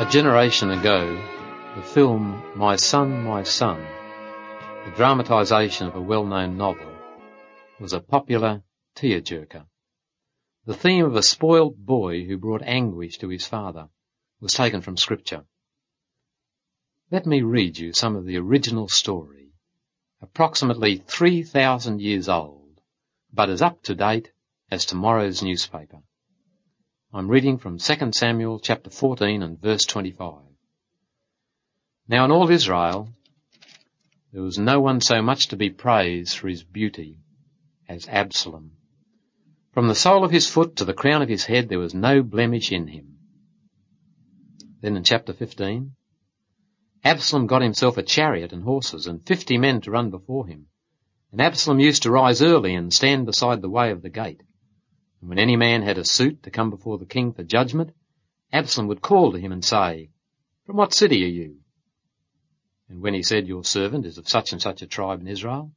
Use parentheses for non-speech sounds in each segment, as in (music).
A generation ago, the film My Son, My Son, the dramatisation of a well-known novel, was a popular tearjerker. The theme of a spoiled boy who brought anguish to his father was taken from scripture. Let me read you some of the original story, approximately 3,000 years old, but as up to date as tomorrow's newspaper. I'm reading from 2 Samuel chapter 14 and verse 25. Now in all Israel, there was no one so much to be praised for his beauty as Absalom. From the sole of his foot to the crown of his head there was no blemish in him. Then in chapter 15, Absalom got himself a chariot and horses and fifty men to run before him. And Absalom used to rise early and stand beside the way of the gate. And when any man had a suit to come before the king for judgment, Absalom would call to him and say, From what city are you? And when he said, Your servant is of such and such a tribe in Israel,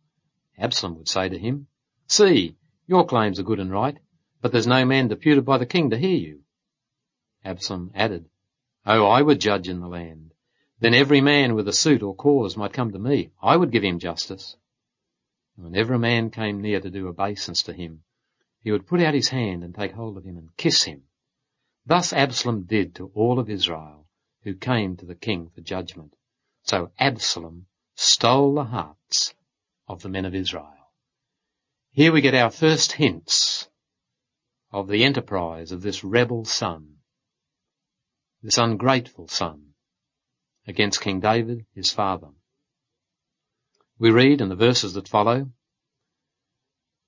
Absalom would say to him, See, your claims are good and right, but there's no man deputed by the king to hear you. Absalom added, Oh, I would judge in the land. Then every man with a suit or cause might come to me. I would give him justice. And whenever a man came near to do obeisance to him, he would put out his hand and take hold of him and kiss him. Thus Absalom did to all of Israel who came to the king for judgment. So Absalom stole the hearts of the men of Israel. Here we get our first hints of the enterprise of this rebel son, this ungrateful son, against King David, his father. We read in the verses that follow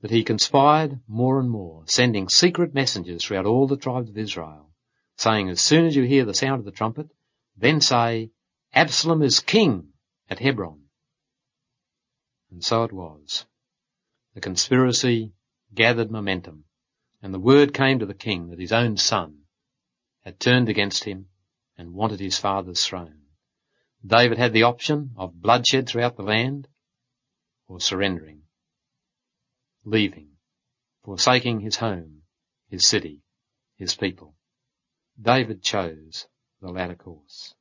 that he conspired more and more, sending secret messengers throughout all the tribes of Israel, saying, as soon as you hear the sound of the trumpet, then say, Absalom is king at Hebron. And so it was. The conspiracy gathered momentum, and the word came to the king that his own son had turned against him and wanted his father's throne. David had the option of bloodshed throughout the land or surrendering leaving, forsaking his home, his city, his people. David chose the latter course.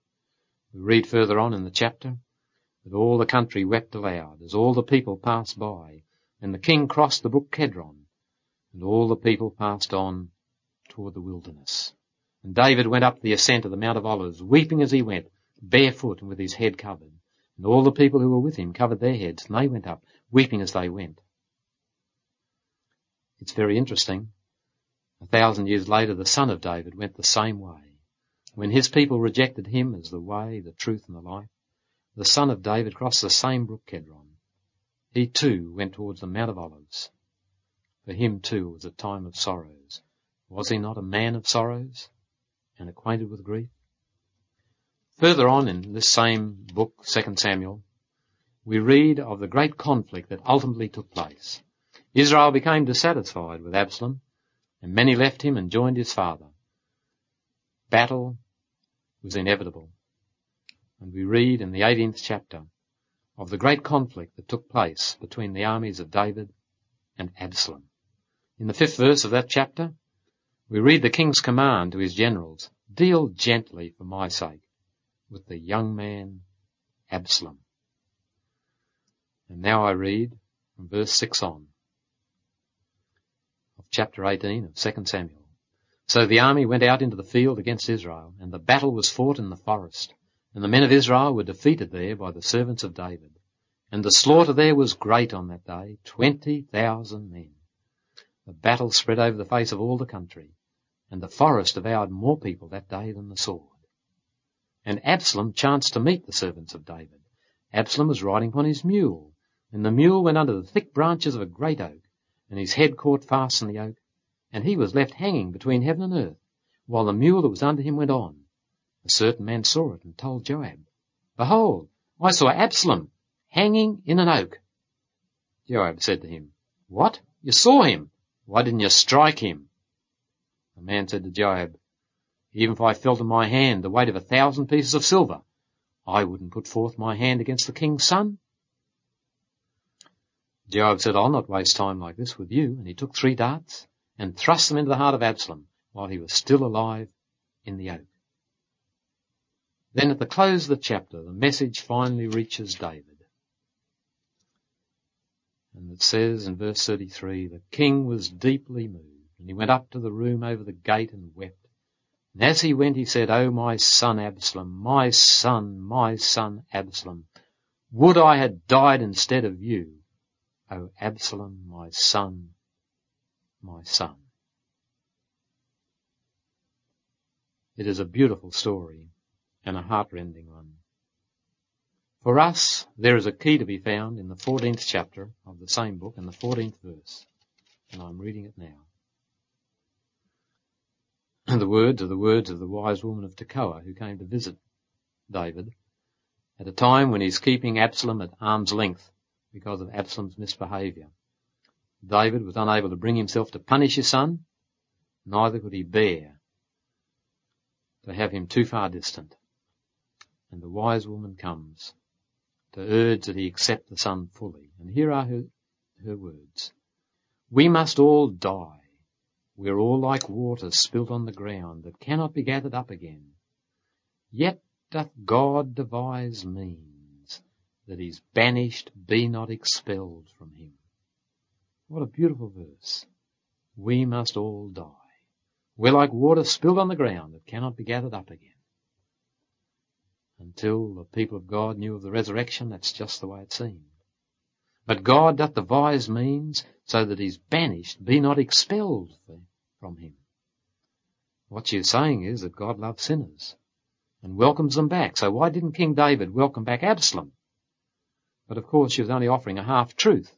We read further on in the chapter that all the country wept aloud as all the people passed by, and the king crossed the brook Kedron, and all the people passed on toward the wilderness. And David went up the ascent of the Mount of Olives, weeping as he went, barefoot and with his head covered. And all the people who were with him covered their heads, and they went up, weeping as they went. It's very interesting. A thousand years later, the son of David went the same way. When his people rejected him as the way, the truth, and the life, the son of David crossed the same brook Kedron. He too went towards the Mount of Olives. For him too was a time of sorrows. Was he not a man of sorrows and acquainted with grief? Further on in this same book, 2 Samuel, we read of the great conflict that ultimately took place. Israel became dissatisfied with Absalom, and many left him and joined his father. Battle was inevitable. And we read in the 18th chapter of the great conflict that took place between the armies of David and Absalom. In the fifth verse of that chapter, we read the king's command to his generals, deal gently for my sake with the young man Absalom. And now I read from verse 6 on chapter 18 of 2 Samuel. So the army went out into the field against Israel, and the battle was fought in the forest. And the men of Israel were defeated there by the servants of David. And the slaughter there was great on that day, twenty thousand men. The battle spread over the face of all the country, and the forest devoured more people that day than the sword. And Absalom chanced to meet the servants of David. Absalom was riding upon his mule, and the mule went under the thick branches of a great oak, and his head caught fast in the oak, and he was left hanging between heaven and earth, while the mule that was under him went on. A certain man saw it and told Joab, Behold, I saw Absalom hanging in an oak. Joab said to him, What? You saw him? Why didn't you strike him? The man said to Joab, Even if I felt in my hand the weight of a thousand pieces of silver, I wouldn't put forth my hand against the king's son. Joab said, I'll not waste time like this with you. And he took three darts and thrust them into the heart of Absalom while he was still alive in the oak. Then at the close of the chapter, the message finally reaches David. And it says in verse 33, the king was deeply moved, and he went up to the room over the gate and wept. And as he went, he said, O my son Absalom, my son, my son Absalom, would I had died instead of you, O Absalom, my son, my son. It is a beautiful story and a heartrending one. For us, there is a key to be found in the 14th chapter of the same book in the 14th verse. And I'm reading it now. And (clears throat) the words are the words of the wise woman of Tekoa who came to visit David at a time when he's keeping Absalom at arm's length because of Absalom's misbehavior. David was unable to bring himself to punish his son, neither could he bear to have him too far distant. And the wise woman comes to urge that he accept the son fully. And here are her, her words. We must all die. We're all like water spilt on the ground that cannot be gathered up again. Yet doth God devise means that his banished be not expelled from him. What a beautiful verse. We must all die. We're like water spilled on the ground that cannot be gathered up again until the people of God knew of the resurrection, that's just the way it seemed. But God doth devise means so that he's banished, be not expelled from him. What she's saying is that God loves sinners and welcomes them back. So why didn't King David welcome back Absalom? But of course she was only offering a half truth.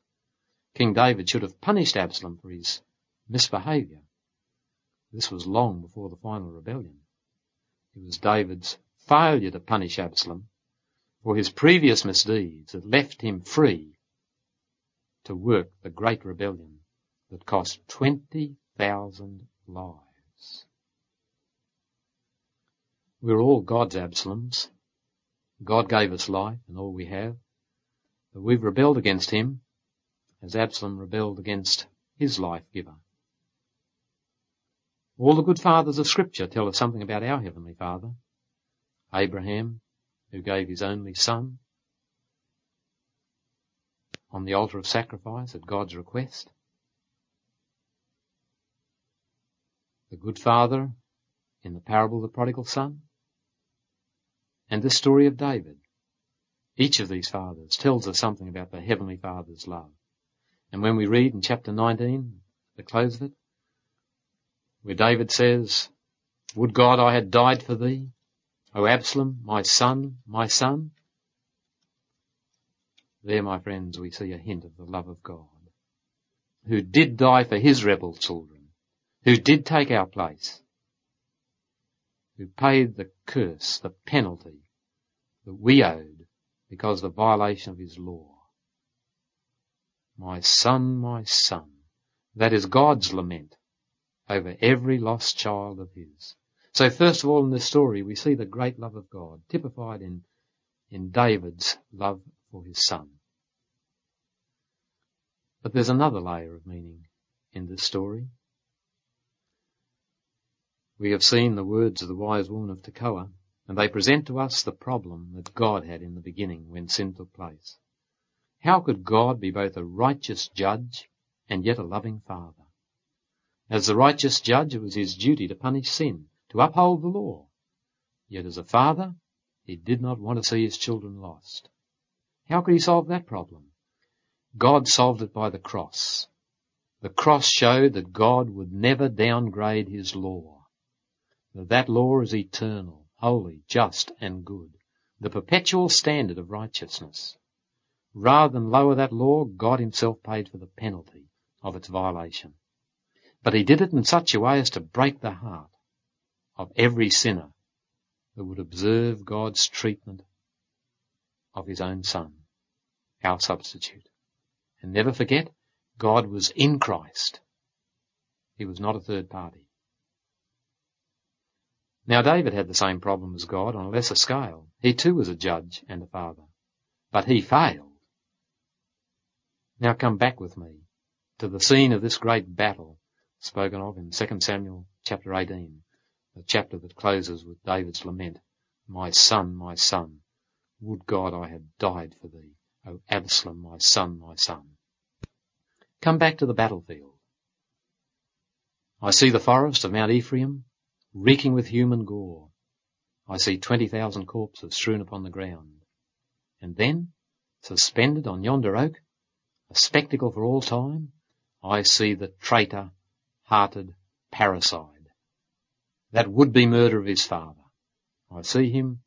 King David should have punished Absalom for his misbehavior. This was long before the final rebellion. It was David's failure to punish Absalom for his previous misdeeds that left him free to work the great rebellion that cost 20,000 lives. We're all God's Absaloms. God gave us life and all we have. But we've rebelled against him as Absalom rebelled against his life giver. All the good fathers of scripture tell us something about our Heavenly Father. Abraham, who gave his only son on the altar of sacrifice at God's request. The good father in the parable of the prodigal son. And the story of David. Each of these fathers tells us something about the Heavenly Father's love. And when we read in chapter 19, the close of it, where David says, Would God I had died for thee, O Absalom, my son, my son. There, my friends, we see a hint of the love of God, who did die for his rebel children, who did take our place, who paid the curse, the penalty that we owed because of the violation of his law. My son, my son. That is God's lament over every lost child of his. So first of all in this story we see the great love of God typified in, in David's love for his son. But there's another layer of meaning in this story. We have seen the words of the wise woman of Tekoa, and they present to us the problem that God had in the beginning when sin took place. How could God be both a righteous judge and yet a loving father? As the righteous judge, it was his duty to punish sin, to uphold the law. Yet as a father, he did not want to see his children lost. How could he solve that problem? God solved it by the cross. The cross showed that God would never downgrade his law. That law is eternal, holy, just, and good. The perpetual standard of righteousness. Rather than lower that law, God himself paid for the penalty of its violation. But he did it in such a way as to break the heart of every sinner that would observe God's treatment of his own son, our substitute. And never forget, God was in Christ. He was not a third party. Now David had the same problem as God on a lesser scale. He too was a judge and a father. But he failed. Now come back with me to the scene of this great battle spoken of in 2 Samuel chapter 18 the chapter that closes with David's lament My son, my son, would God I had died for thee, O Absalom, my son, my son. Come back to the battlefield. I see the forest of Mount Ephraim reeking with human gore. I see 20,000 corpses strewn upon the ground. And then, suspended on yonder oak, a spectacle for all time, I see the traitor-hearted parricide, that would-be murderer of his father. I see him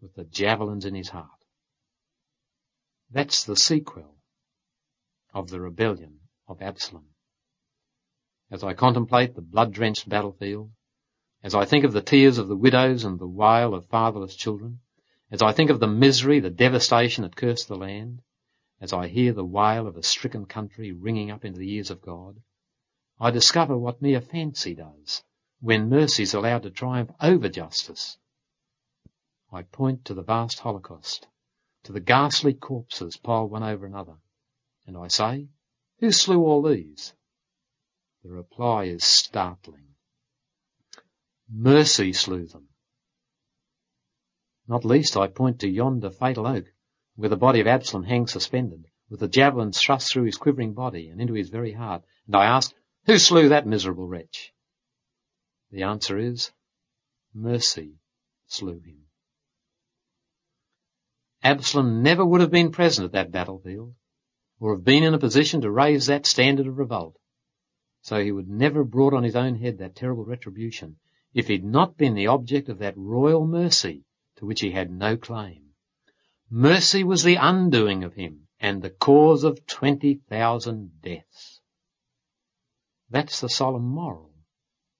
with the javelins in his heart. That's the sequel of the rebellion of Absalom. As I contemplate the blood-drenched battlefield, as I think of the tears of the widows and the wail of fatherless children, as I think of the misery, the devastation that cursed the land, as I hear the wail of a stricken country ringing up into the ears of God, I discover what mere fancy does when mercy is allowed to triumph over justice. I point to the vast Holocaust, to the ghastly corpses piled one over another, and I say, who slew all these? The reply is startling. Mercy slew them. Not least I point to yonder fatal oak, where the body of Absalom hangs suspended, with the javelins thrust through his quivering body and into his very heart, and I ask, who slew that miserable wretch? The answer is, mercy slew him. Absalom never would have been present at that battlefield, or have been in a position to raise that standard of revolt. So he would never have brought on his own head that terrible retribution if he'd not been the object of that royal mercy to which he had no claim. Mercy was the undoing of him and the cause of 20,000 deaths. That's the solemn moral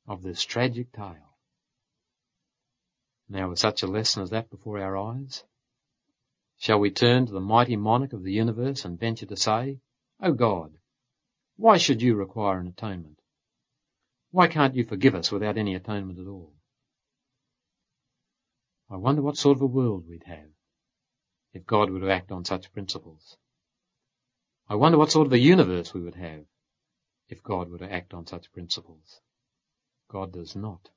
of this tragic tale. Now with such a lesson as that before our eyes, shall we turn to the mighty monarch of the universe and venture to say, O God, why should you require an atonement? Why can't you forgive us without any atonement at all? I wonder what sort of a world we'd have if God were to act on such principles. I wonder what sort of a universe we would have if God were to act on such principles. God does not.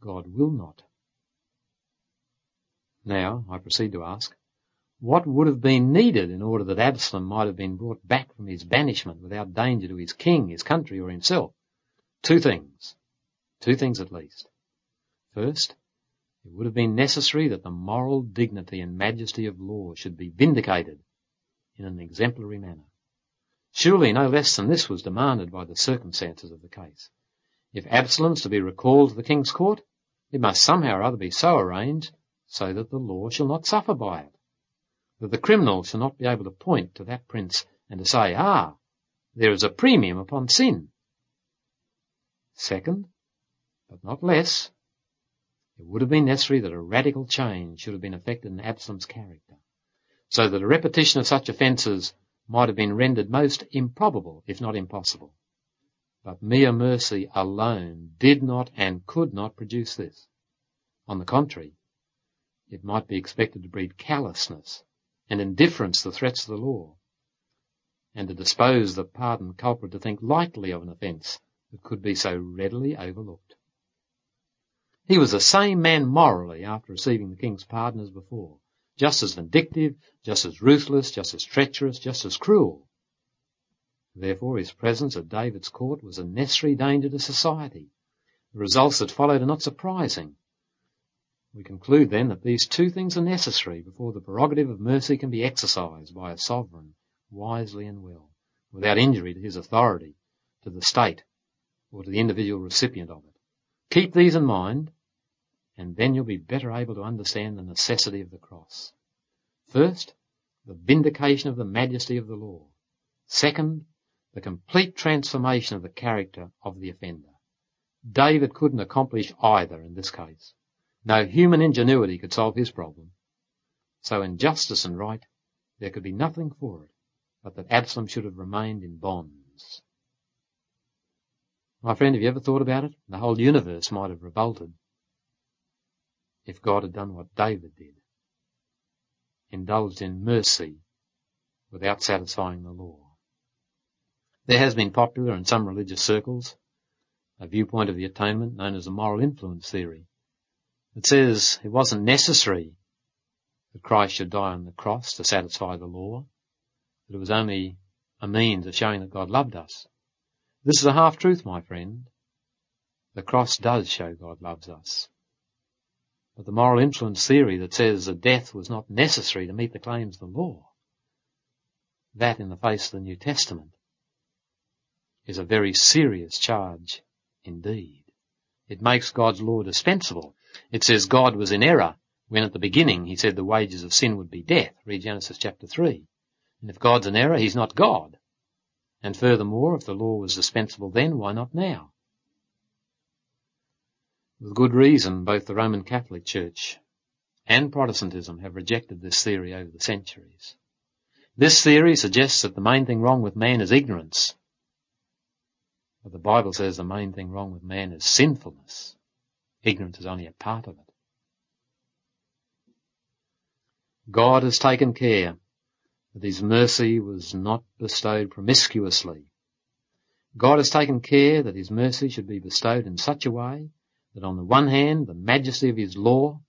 God will not. Now, I proceed to ask, what would have been needed in order that Absalom might have been brought back from his banishment without danger to his king, his country, or himself? Two things. Two things at least. First, it would have been necessary that the moral dignity and majesty of law should be vindicated in an exemplary manner. Surely no less than this was demanded by the circumstances of the case. If Absalom is to be recalled to the king's court, it must somehow or other be so arranged so that the law shall not suffer by it. That the criminal shall not be able to point to that prince and to say, ah, there is a premium upon sin. Second, but not less, it would have been necessary that a radical change should have been effected in Absalom's character, so that a repetition of such offences might have been rendered most improbable, if not impossible. But mere mercy alone did not and could not produce this. On the contrary, it might be expected to breed callousness and indifference to the threats of the law, and to dispose the pardoned culprit to think lightly of an offence that could be so readily overlooked. He was the same man morally after receiving the king's pardon as before, just as vindictive, just as ruthless, just as treacherous, just as cruel. Therefore his presence at David's court was a necessary danger to society. The results that followed are not surprising. We conclude then that these two things are necessary before the prerogative of mercy can be exercised by a sovereign wisely and well, without injury to his authority, to the state, or to the individual recipient of it. Keep these in mind, and then you'll be better able to understand the necessity of the cross. First, the vindication of the majesty of the law. Second, the complete transformation of the character of the offender. David couldn't accomplish either in this case. No human ingenuity could solve his problem. So in justice and right, there could be nothing for it but that Absalom should have remained in bonds. My friend, have you ever thought about it? The whole universe might have revolted if God had done what David did, indulged in mercy without satisfying the law. There has been popular in some religious circles a viewpoint of the atonement known as the moral influence theory. It says it wasn't necessary that Christ should die on the cross to satisfy the law, that it was only a means of showing that God loved us. This is a half truth, my friend. The cross does show God loves us. But the moral influence theory that says that death was not necessary to meet the claims of the law, that in the face of the New Testament, is a very serious charge indeed. It makes God's law dispensable. It says God was in error when at the beginning he said the wages of sin would be death. Read Genesis chapter 3. And if God's in error, he's not God. And furthermore, if the law was dispensable then, why not now? With good reason, both the Roman Catholic Church and Protestantism have rejected this theory over the centuries. This theory suggests that the main thing wrong with man is ignorance. But the Bible says the main thing wrong with man is sinfulness. Ignorance is only a part of it. God has taken care that his mercy was not bestowed promiscuously. God has taken care that his mercy should be bestowed in such a way that on the one hand, the majesty of his law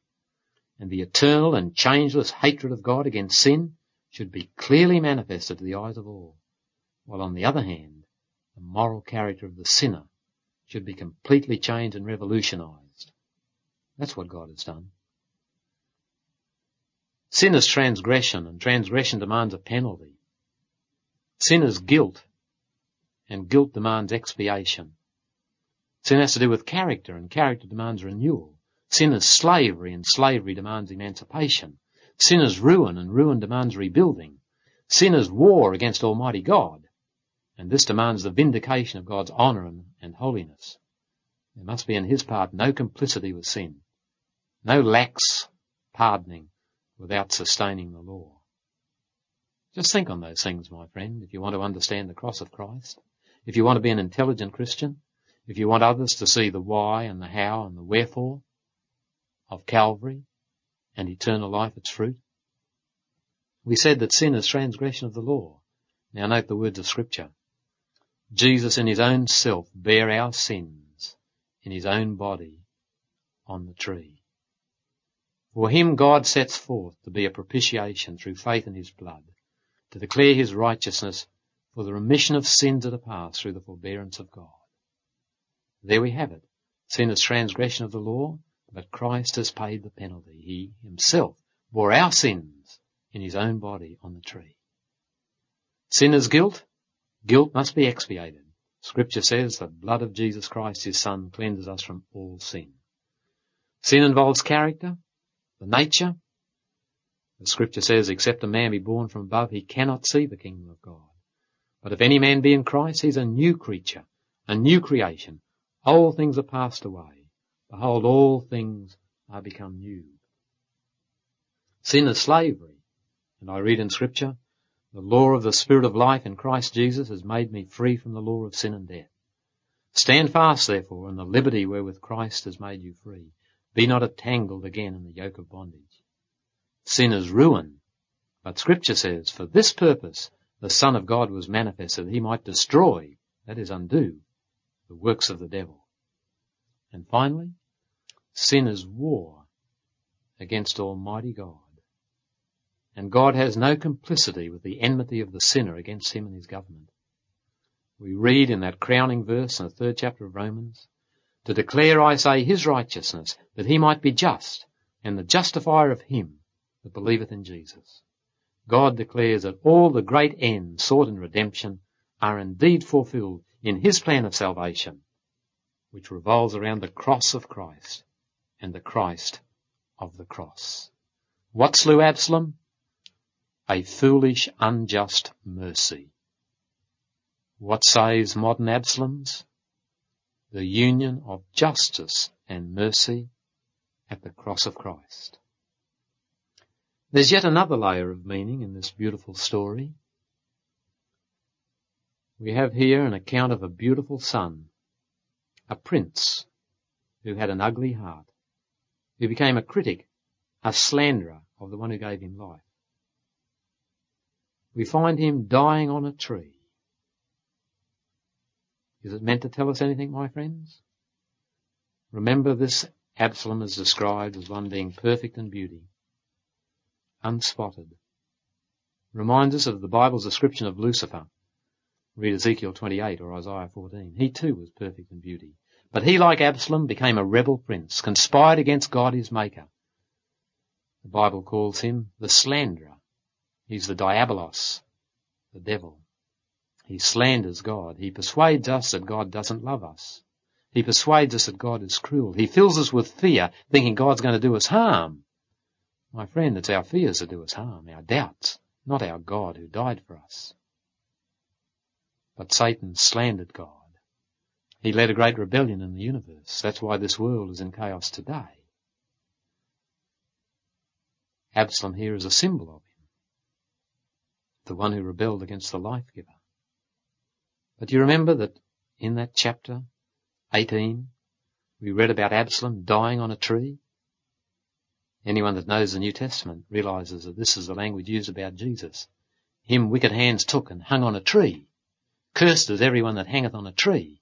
and the eternal and changeless hatred of God against sin should be clearly manifested to the eyes of all, while on the other hand, the moral character of the sinner should be completely changed and revolutionized. That's what God has done. Sin is transgression, and transgression demands a penalty. Sin is guilt, and guilt demands expiation. Sin has to do with character, and character demands renewal. Sin is slavery, and slavery demands emancipation. Sin is ruin, and ruin demands rebuilding. Sin is war against Almighty God, and this demands the vindication of God's honour and, and holiness. There must be in his part no complicity with sin, no lax pardoning without sustaining the law. Just think on those things, my friend, if you want to understand the cross of Christ, if you want to be an intelligent Christian, if you want others to see the why and the how and the wherefore of Calvary and eternal life its fruit, we said that sin is transgression of the law. Now note the words of scripture. Jesus in his own self bare our sins in his own body on the tree. For him God sets forth to be a propitiation through faith in his blood, to declare his righteousness for the remission of sins that are past through the forbearance of God. There we have it. Sin is transgression of the law, but Christ has paid the penalty. He himself bore our sins in his own body on the tree. Sin is guilt. Guilt must be expiated. Scripture says the blood of Jesus Christ, his son, cleanses us from all sin. Sin involves character, the nature. The scripture says, except a man be born from above, he cannot see the kingdom of God. But if any man be in Christ, he's a new creature, a new creation. All things are passed away. Behold, all things are become new. Sin is slavery. And I read in scripture, the law of the Spirit of life in Christ Jesus has made me free from the law of sin and death. Stand fast, therefore, in the liberty wherewith Christ has made you free. Be not entangled again in the yoke of bondage. Sin is ruin, but scripture says, for this purpose the Son of God was manifested that he might destroy, that is undo, the works of the devil. And finally, sin is war against Almighty God. And God has no complicity with the enmity of the sinner against him and his government. We read in that crowning verse in the third chapter of Romans, to declare, I say, his righteousness, that he might be just, and the justifier of him that believeth in Jesus. God declares that all the great ends sought in redemption are indeed fulfilled in his plan of salvation, which revolves around the cross of Christ and the Christ of the cross. What slew Absalom? A foolish, unjust mercy. What saves modern Absaloms? The union of justice and mercy at the cross of Christ. There's yet another layer of meaning in this beautiful story. We have here an account of a beautiful son, a prince who had an ugly heart, who became a critic, a slanderer of the one who gave him life. We find him dying on a tree. Is it meant to tell us anything, my friends? Remember this Absalom is described as one being perfect in beauty, unspotted. Reminds us of the Bible's description of Lucifer. Read Ezekiel 28 or Isaiah 14. He too was perfect in beauty. But he, like Absalom, became a rebel prince, conspired against God his maker. The Bible calls him the slanderer. He's the diabolos, the devil. He slanders God. He persuades us that God doesn't love us. He persuades us that God is cruel. He fills us with fear, thinking God's going to do us harm. My friend, it's our fears that do us harm, our doubts, not our God who died for us. But Satan slandered God. He led a great rebellion in the universe. That's why this world is in chaos today. Absalom here is a symbol of him. The one who rebelled against the life giver. But do you remember that in that chapter, 18, we read about Absalom dying on a tree. Anyone that knows the New Testament realizes that this is the language used about Jesus. Him wicked hands took and hung on a tree. Cursed is everyone that hangeth on a tree.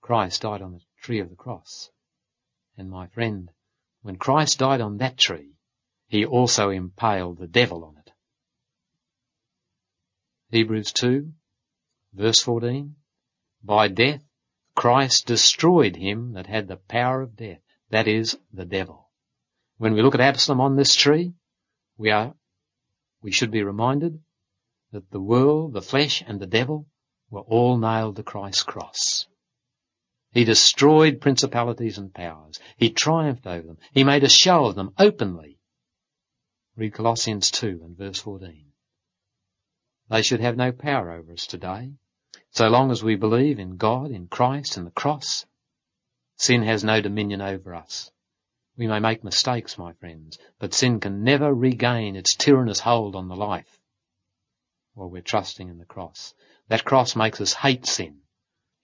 Christ died on the tree of the cross. And my friend, when Christ died on that tree, he also impaled the devil on it. Hebrews 2, verse 14. By death Christ destroyed him that had the power of death, that is, the devil. When we look at Absalom on this tree, we are, we should be reminded that the world, the flesh, and the devil were all nailed to Christ's cross. He destroyed principalities and powers. He triumphed over them. He made a show of them openly. Read Colossians 2 and verse 14. They should have no power over us today. So long as we believe in God, in Christ, and the cross, sin has no dominion over us. We may make mistakes, my friends, but sin can never regain its tyrannous hold on the life while we're trusting in the cross. That cross makes us hate sin.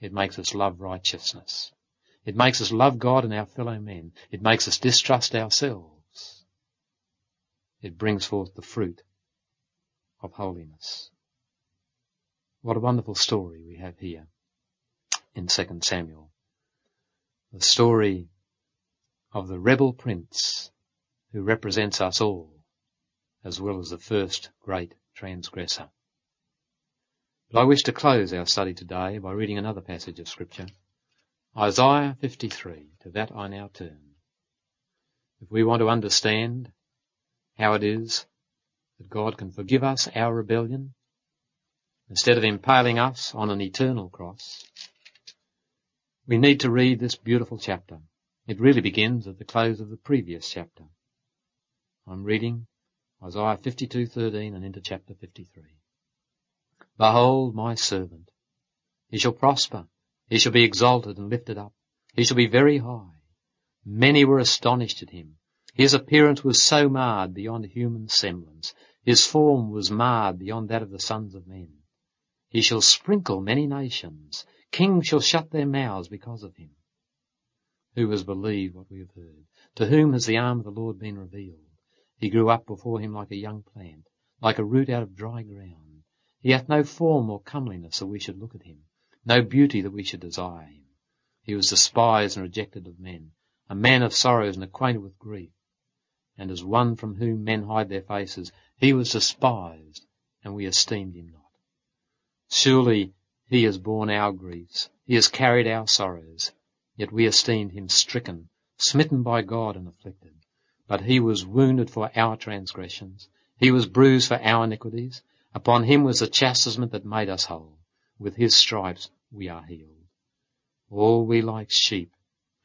It makes us love righteousness. It makes us love God and our fellow men. It makes us distrust ourselves. It brings forth the fruit of holiness. What a wonderful story we have here in 2 Samuel. The story of the rebel prince who represents us all as well as the first great transgressor. But I wish to close our study today by reading another passage of scripture. Isaiah 53. To that I now turn. If we want to understand how it is that God can forgive us our rebellion instead of impaling us on an eternal cross, we need to read this beautiful chapter. It really begins at the close of the previous chapter. I'm reading Isaiah 52:13 and into chapter 53. Behold my servant. He shall prosper. He shall be exalted and lifted up. He shall be very high. Many were astonished at him. His appearance was so marred beyond human semblance. His form was marred beyond that of the sons of men. He shall sprinkle many nations. Kings shall shut their mouths because of him. Who has believed what we have heard? To whom has the arm of the Lord been revealed? He grew up before him like a young plant, like a root out of dry ground. He hath no form or comeliness that we should look at him, no beauty that we should desire him. He was despised and rejected of men, a man of sorrows and acquainted with grief. And as one from whom men hide their faces, he was despised, and we esteemed him not. Surely he has borne our griefs, he has carried our sorrows, yet we esteemed him stricken, smitten by God and afflicted. But he was wounded for our transgressions, he was bruised for our iniquities, upon him was the chastisement that made us whole. With his stripes we are healed. All we like sheep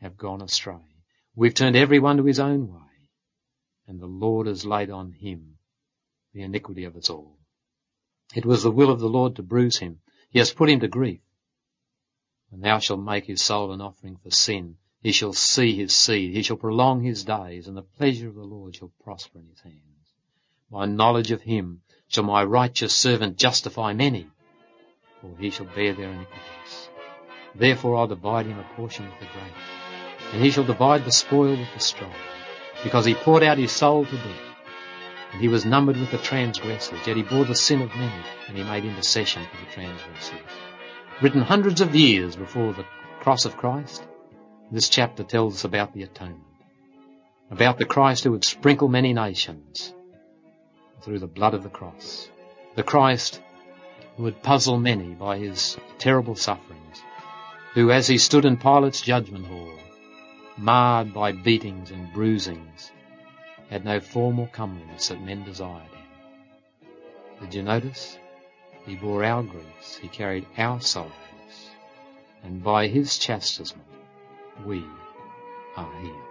have gone astray. We've turned every one to his own way, and the Lord has laid on him the iniquity of us all. It was the will of the Lord to bruise him. He has put him to grief. And thou shalt make his soul an offering for sin. He shall see his seed. He shall prolong his days, and the pleasure of the Lord shall prosper in his hands. By knowledge of him shall my righteous servant justify many, for he shall bear their iniquities. Therefore I'll divide him a portion with the great, and he shall divide the spoil with the strong, because he poured out his soul to death and he was numbered with the transgressors, yet he bore the sin of many, and he made intercession for the transgressors. Written hundreds of years before the cross of Christ, This chapter tells us about the atonement, about the Christ who would sprinkle many nations through the blood of the cross, the Christ who would puzzle many by his terrible sufferings, who as he stood in Pilate's judgment hall, marred by beatings and bruisings, had no form or comeliness that men desired him. Did you notice? He bore our griefs, he carried our sorrows, and by his chastisement we are healed.